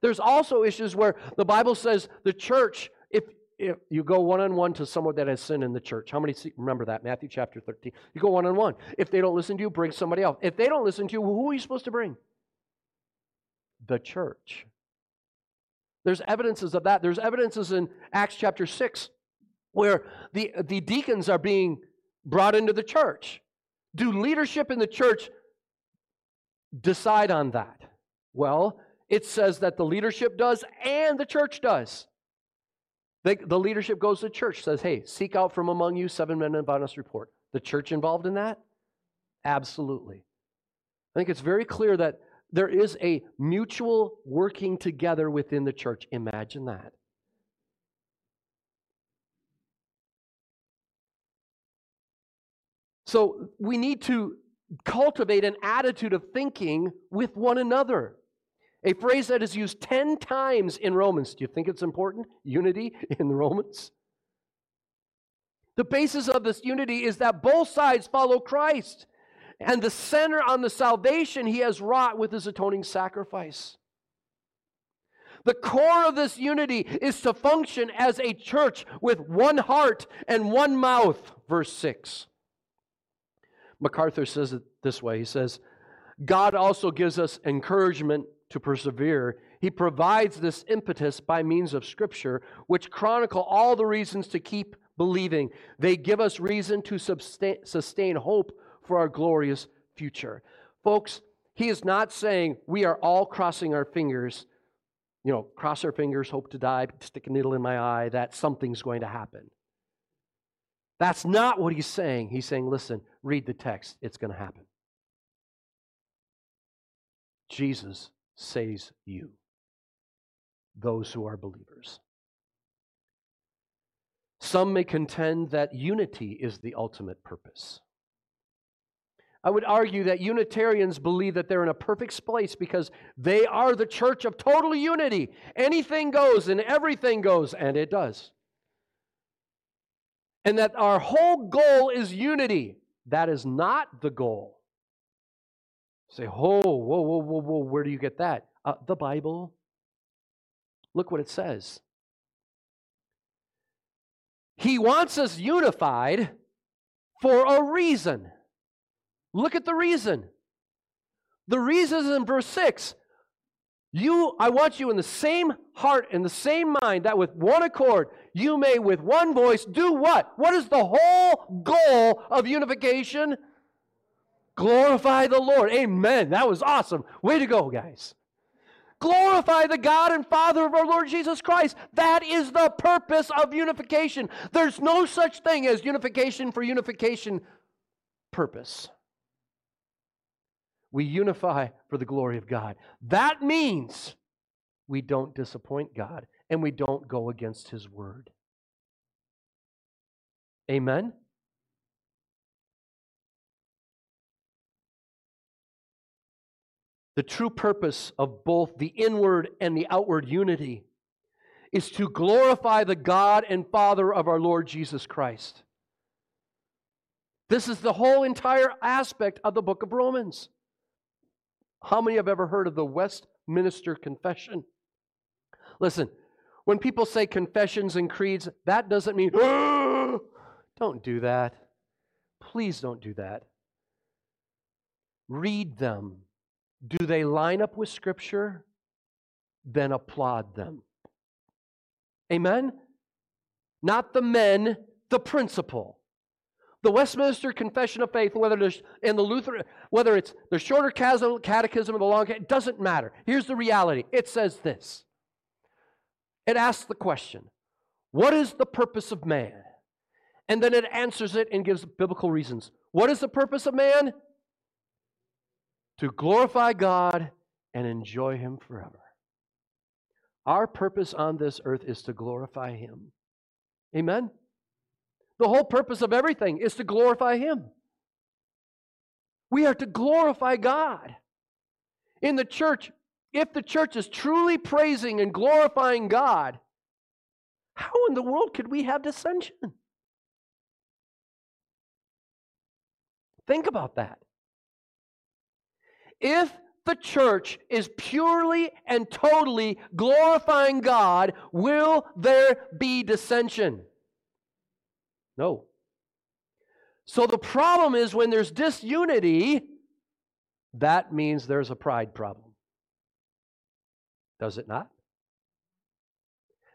There's also issues where the Bible says the church, if, if you go one on one to someone that has sin in the church, how many see, remember that? Matthew chapter 13. You go one on one. If they don't listen to you, bring somebody else. If they don't listen to you, who are you supposed to bring? The church. There's evidences of that. There's evidences in Acts chapter 6 where the, the deacons are being brought into the church. Do leadership in the church decide on that? Well, it says that the leadership does and the church does. The, leadership goes to church, says, hey, seek out from among you seven men of honest report. The church involved in that? Absolutely. I think it's very clear that there is a mutual working together within the church. Imagine that. So we need to cultivate an attitude of thinking with one another. A phrase that is used 10 times in Romans. Do you think it's important? Unity in Romans? The basis of this unity is that both sides follow Christ and the center on the salvation he has wrought with his atoning sacrifice. The core of this unity is to function as a church with one heart and one mouth, verse 6. MacArthur says it this way He says, God also gives us encouragement to persevere, he provides this impetus by means of Scripture, which chronicle all the reasons to keep believing. They give us reason to sustain hope for our glorious future. Folks, he is not saying we are all crossing our fingers, you know, cross our fingers, hope to die, stick a needle in my eye, that something's going to happen. That's not what he's saying. He's saying, listen, read the text, it's going to happen. Jesus saves you, those who are believers. Some may contend that unity is the ultimate purpose. I would argue that Unitarians believe that they're in a perfect place because they are the church of total unity. Anything goes and everything goes, and it does. And that our whole goal is unity. That is not the goal. Say, oh, whoa, whoa, whoa, whoa, where do you get that? Uh, the Bible. Look what it says. He wants us unified for a reason. Look at the reason. The reason is in verse 6. You, I want you in the same heart and the same mind that with one accord you may with one voice do what? What is the whole goal of unification? Glorify the Lord. Amen. That was awesome. Way to go, guys. Glorify the God and Father of our Lord Jesus Christ. That is the purpose of unification. There's no such thing as unification for unification purpose. We unify for the glory of God. That means we don't disappoint God and we don't go against His word. Amen? The true purpose of both the inward and the outward unity is to glorify the God and Father of our Lord Jesus Christ. This is the whole entire aspect of the book of Romans. How many have ever heard of the Westminster Confession? Listen, when people say confessions and creeds, that doesn't mean, don't do that. Please don't do that. Read them do they line up with Scripture? Then applaud them. Amen? Not the men, the principle. The Westminster Confession of Faith, whether there's in the Lutheran, whether it's the shorter catechism or the long, it doesn't matter. Here's the reality. It says this. It asks the question, what is the purpose of man? And then it answers it and gives biblical reasons. What is the purpose of man? To glorify God and enjoy Him forever. Our purpose on this earth is to glorify Him. Amen? The whole purpose of everything is to glorify Him. We are to glorify God. In the church, if the church is truly praising and glorifying God, how in the world could we have dissension? Think about that. If the church is purely and totally glorifying God, will there be dissension? No. So the problem is when there's disunity, that means there's a pride problem. Does it not?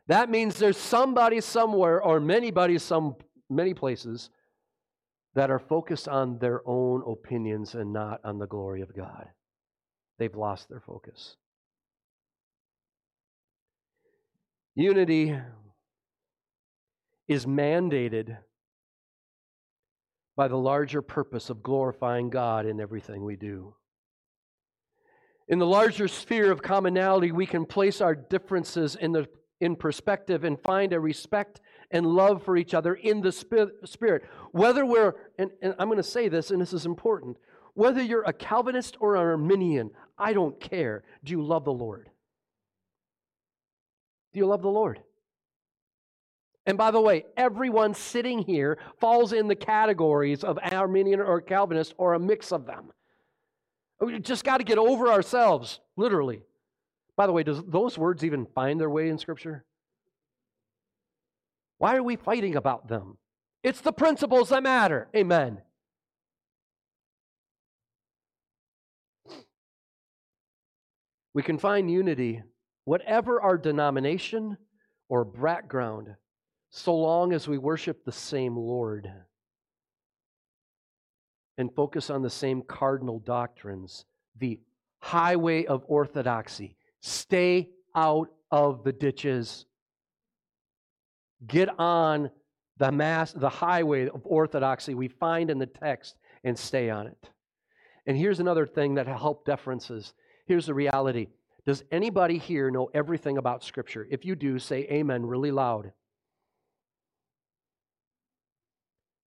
That means there's somebody somewhere or many bodies some many places that are focused on their own opinions and not on the glory of God. They've lost their focus. Unity is mandated by the larger purpose of glorifying God in everything we do. In the larger sphere of commonality, we can place our differences in, the, in perspective and find a respect and love for each other in the Spirit. Whether we're, and, and I'm going to say this, and this is important, whether you're a Calvinist or an Arminian, I don't care. Do you love the Lord? Do you love the Lord? And by the way, everyone sitting here falls in the categories of Arminian or Calvinist or a mix of them. We just got to get over ourselves, literally. By the way, does those words even find their way in Scripture? Why are we fighting about them? It's the principles that matter. Amen. We can find unity, whatever our denomination or background, so long as we worship the same Lord and focus on the same cardinal doctrines, the highway of orthodoxy. Stay out of the ditches. Get on the mass, the highway of orthodoxy we find in the text and stay on it. And here's another thing that help deferences. Here's the reality. Does anybody here know everything about Scripture? If you do, say amen really loud.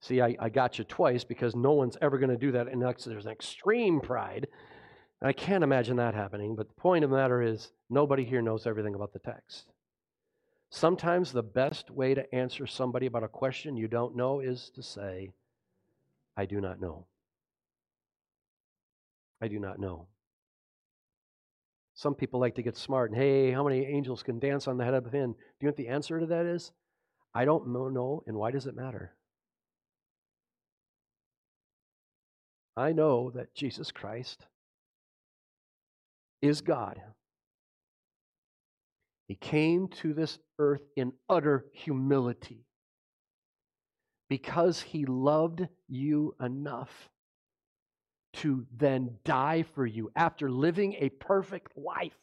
See, I, I got you twice because no one's ever going to do that unless there's an extreme pride. I can't imagine that happening, but the point of the matter is nobody here knows everything about the text. Sometimes the best way to answer somebody about a question you don't know is to say, I do not know. I do not know. Some people like to get smart and, hey, how many angels can dance on the head of a pin? Do you know what the answer to that is? I don't know, and why does it matter? I know that Jesus Christ is God. He came to this earth in utter humility because he loved you enough to then die for you after living a perfect life.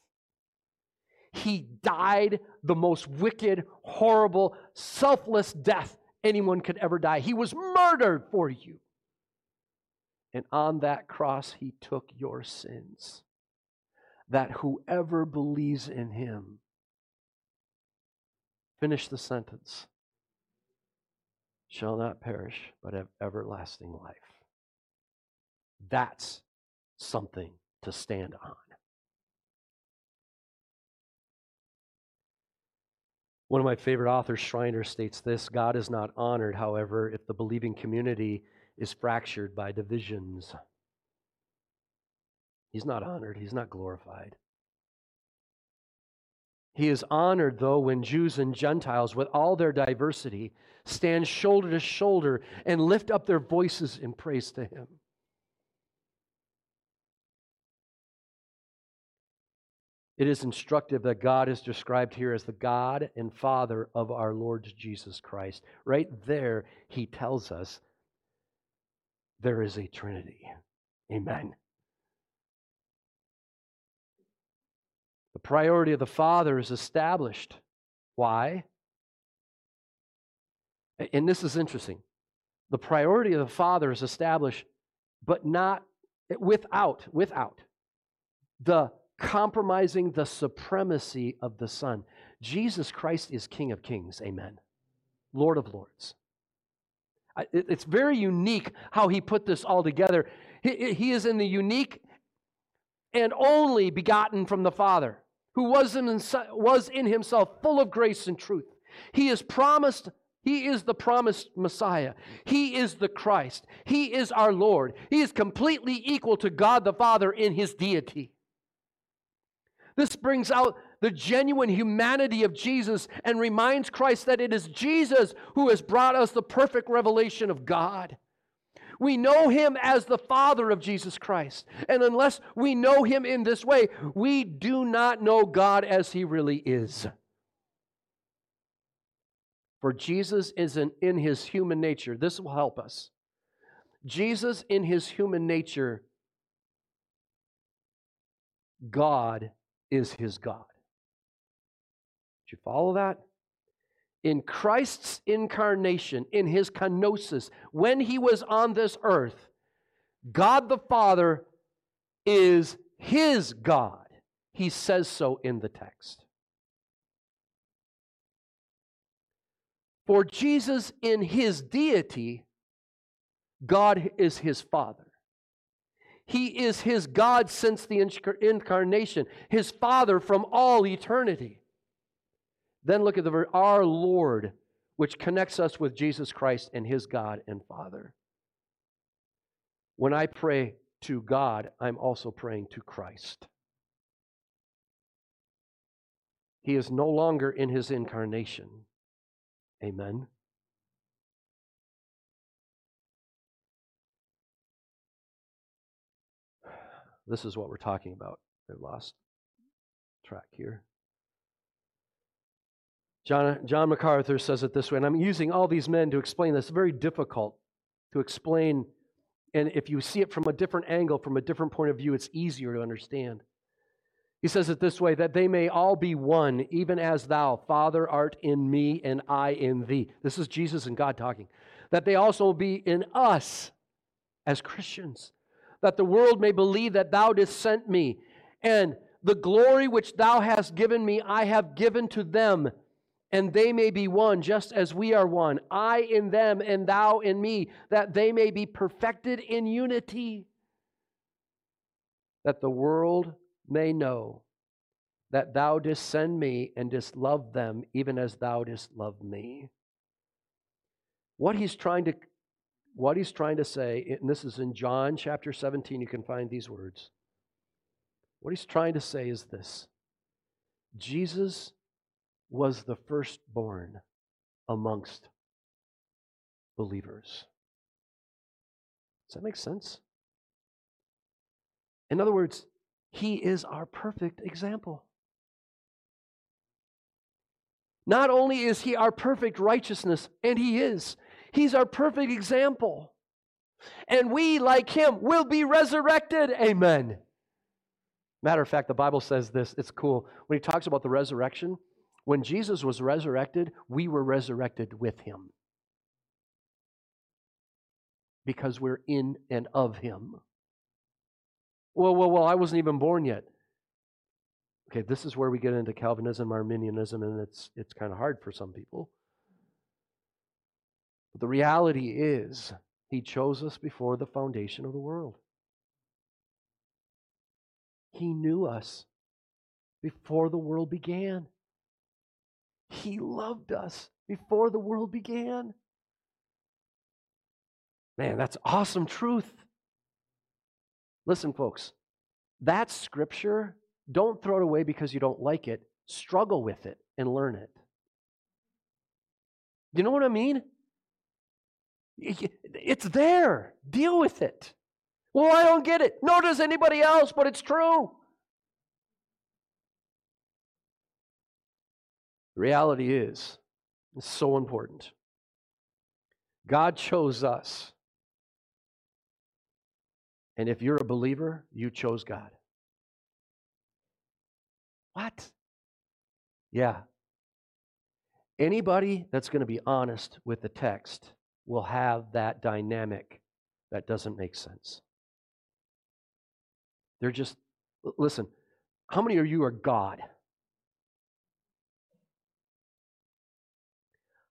He died the most wicked, horrible, selfless death anyone could ever die. He was murdered for you. And on that cross, he took your sins. That whoever believes in him Finish the sentence. Shall not perish, but have everlasting life. That's something to stand on. One of my favorite authors, Schreiner, states this God is not honored, however, if the believing community is fractured by divisions. He's not honored, he's not glorified. He is honored, though, when Jews and Gentiles, with all their diversity, stand shoulder to shoulder and lift up their voices in praise to Him. it is instructive that God is described here as the God and Father of our Lord Jesus Christ. Right there, he tells us there is a Trinity. Amen. Priority of the Father is established. Why? And this is interesting. The priority of the Father is established, but not eh, without, without the compromising the supremacy of the Son. Jesus Christ is King of Kings. Amen. Lord of Lords. It's very unique how he put this all together. He is in the unique and only begotten from the Father, who was in, was in himself full of grace and truth. He is promised, he is the promised Messiah. He is the Christ. He is our Lord. He is completely equal to God the Father in his deity. This brings out the genuine humanity of Jesus and reminds Christ that it is Jesus who has brought us the perfect revelation of God. We know him as the Father of Jesus Christ. And unless we know him in this way, we do not know God as he really is. For Jesus is not in his human nature. This will help us. Jesus, in his human nature, God is his God. Did you follow that? In Christ's incarnation, in his kenosis, when he was on this earth, God the Father is his God. He says so in the text. For Jesus, in his deity, God is his Father. He is his God since the incarnation, his Father from all eternity. Then look at the word, our Lord, which connects us with Jesus Christ and his God and Father. When I pray to God, I'm also praying to Christ. He is no longer in his incarnation. Amen. This is what we're talking about. I lost track here. John, John MacArthur says it this way, and I'm using all these men to explain this. Very difficult to explain, and if you see it from a different angle, from a different point of view, it's easier to understand. He says it this way that they may all be one, even as thou, Father, art in me, and I in thee. This is Jesus and God talking. That they also be in us as Christians that the world may believe that thou didst sent me. And the glory which thou hast given me, I have given to them, and they may be one, just as we are one. I in them, and thou in me, that they may be perfected in unity. That the world may know that thou didst send me and didst love them, even as thou didst love me. What he's trying to what he's trying to say, and this is in John chapter 17, you can find these words. What he's trying to say is this Jesus was the firstborn amongst believers. Does that make sense? In other words, he is our perfect example. Not only is he our perfect righteousness, and he is, He's our perfect example. And we, like him, will be resurrected. Amen. Matter of fact, the Bible says this. It's cool. When he talks about the resurrection, when Jesus was resurrected, we were resurrected with him because we're in and of him. Well, well, well, I wasn't even born yet. Okay, this is where we get into Calvinism, Arminianism, and it's it's kind of hard for some people. But the reality is, He chose us before the foundation of the world. He knew us before the world began. He loved us before the world began. Man, that's awesome truth. Listen, folks, that scripture, don't throw it away because you don't like it. Struggle with it and learn it. You know what I mean? It's there. Deal with it. Well, I don't get it. Nor does anybody else, but it's true. The reality is, it's so important. God chose us. And if you're a believer, you chose God. What? Yeah. Anybody that's going to be honest with the text will have that dynamic that doesn't make sense. They're just, listen, how many of you are God?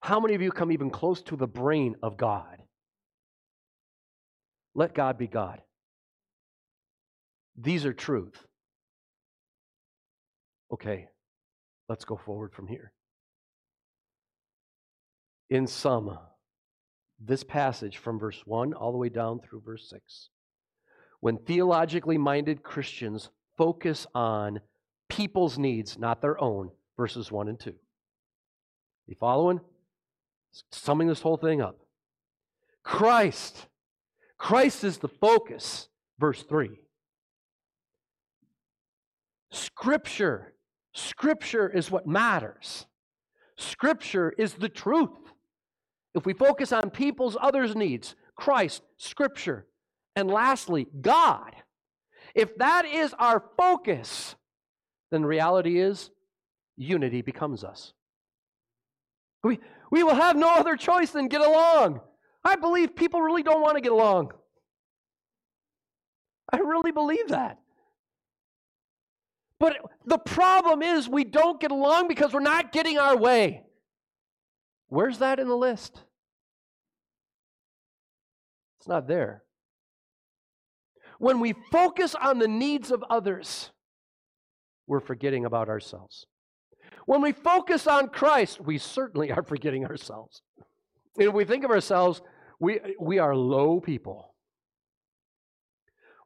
How many of you come even close to the brain of God? Let God be God. These are truth. Okay, let's go forward from here. In sum, this passage from verse 1 all the way down through verse 6, when theologically minded Christians focus on people's needs, not their own, verses 1 and 2. You following? Summing this whole thing up. Christ. Christ is the focus, verse 3. Scripture. Scripture is what matters. Scripture is the truth. If we focus on people's others' needs, Christ, Scripture, and lastly, God, if that is our focus, then reality is unity becomes us. We, we will have no other choice than get along. I believe people really don't want to get along. I really believe that. But the problem is we don't get along because we're not getting our way. Where's that in the list? It's not there. When we focus on the needs of others, we're forgetting about ourselves. When we focus on Christ, we certainly are forgetting ourselves. And if we think of ourselves, we, we are low people.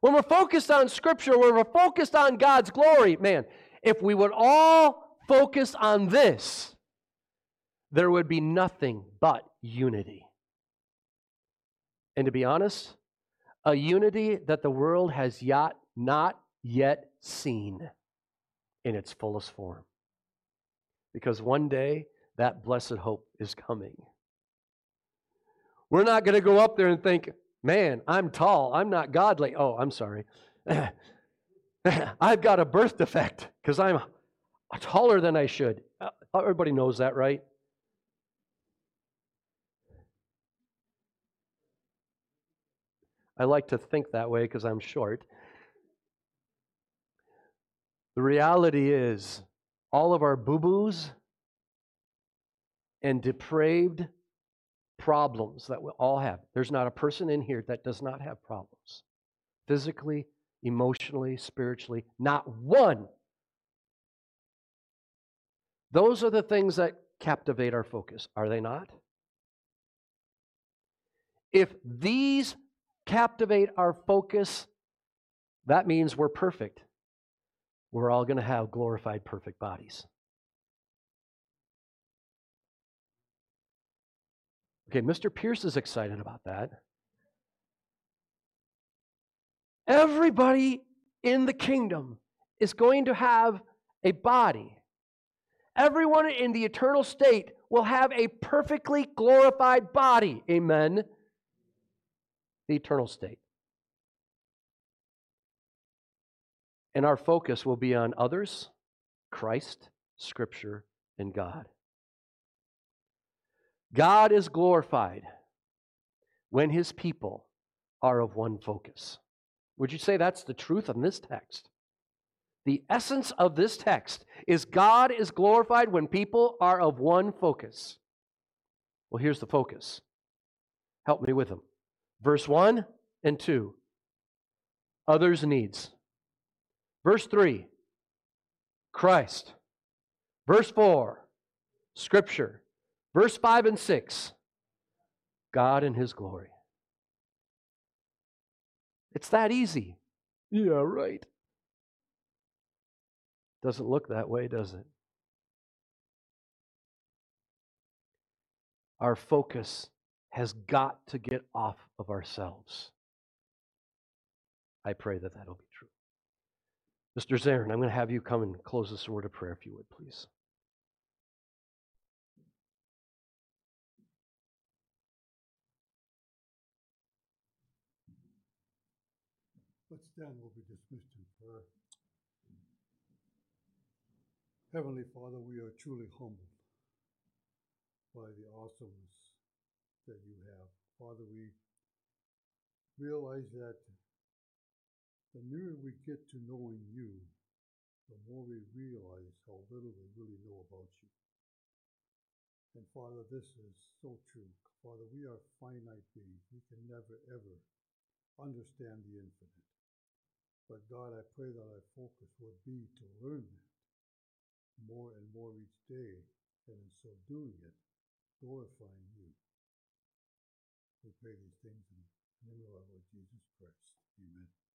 When we're focused on Scripture, when we're focused on God's glory, man, if we would all focus on this, there would be nothing but unity. And to be honest, a unity that the world has yet, not yet seen in its fullest form. Because one day, that blessed hope is coming. We're not going to go up there and think, Man, I'm tall. I'm not godly. Oh, I'm sorry. I've got a birth defect because I'm taller than I should. Uh, everybody knows that, right? I like to think that way because I'm short. The reality is, all of our boo boos and depraved problems that we all have. There's not a person in here that does not have problems. Physically, emotionally, spiritually, not one. Those are the things that captivate our focus, are they not? If these captivate our focus, that means we're perfect. We're all going to have glorified, perfect bodies. Okay, Mr. Pierce is excited about that. Everybody in the kingdom is going to have a body. Everyone in the eternal state will have a perfectly glorified body. Amen. The eternal state. And our focus will be on others, Christ, Scripture, and God. God is glorified when his people are of one focus. Would you say that's the truth in this text? The essence of this text is God is glorified when people are of one focus. Well, here's the focus. Help me with them. Verse 1 and 2 others' needs. Verse 3 Christ. Verse 4 Scripture. Verse 5 and 6 God in His glory. It's that easy. Yeah, right. Doesn't look that way, does it? Our focus has got to get off of ourselves. I pray that that'll be. Mr. Zarin, I'm going to have you come and close this word of prayer, if you would, please. Let's stand, we'll be dismissed in prayer. Heavenly Father, we are truly humbled by the awesomeness that you have. Father, we realize that the nearer we get to knowing you, the more we realize how little we really know about you. And Father, this is so true. Father, we are finite beings. We can never, ever understand the infinite. But God, I pray that our focus would be to learn that more and more each day, and in so doing it, glorifying you. We pray these things in the name of our Lord Jesus Christ. Amen.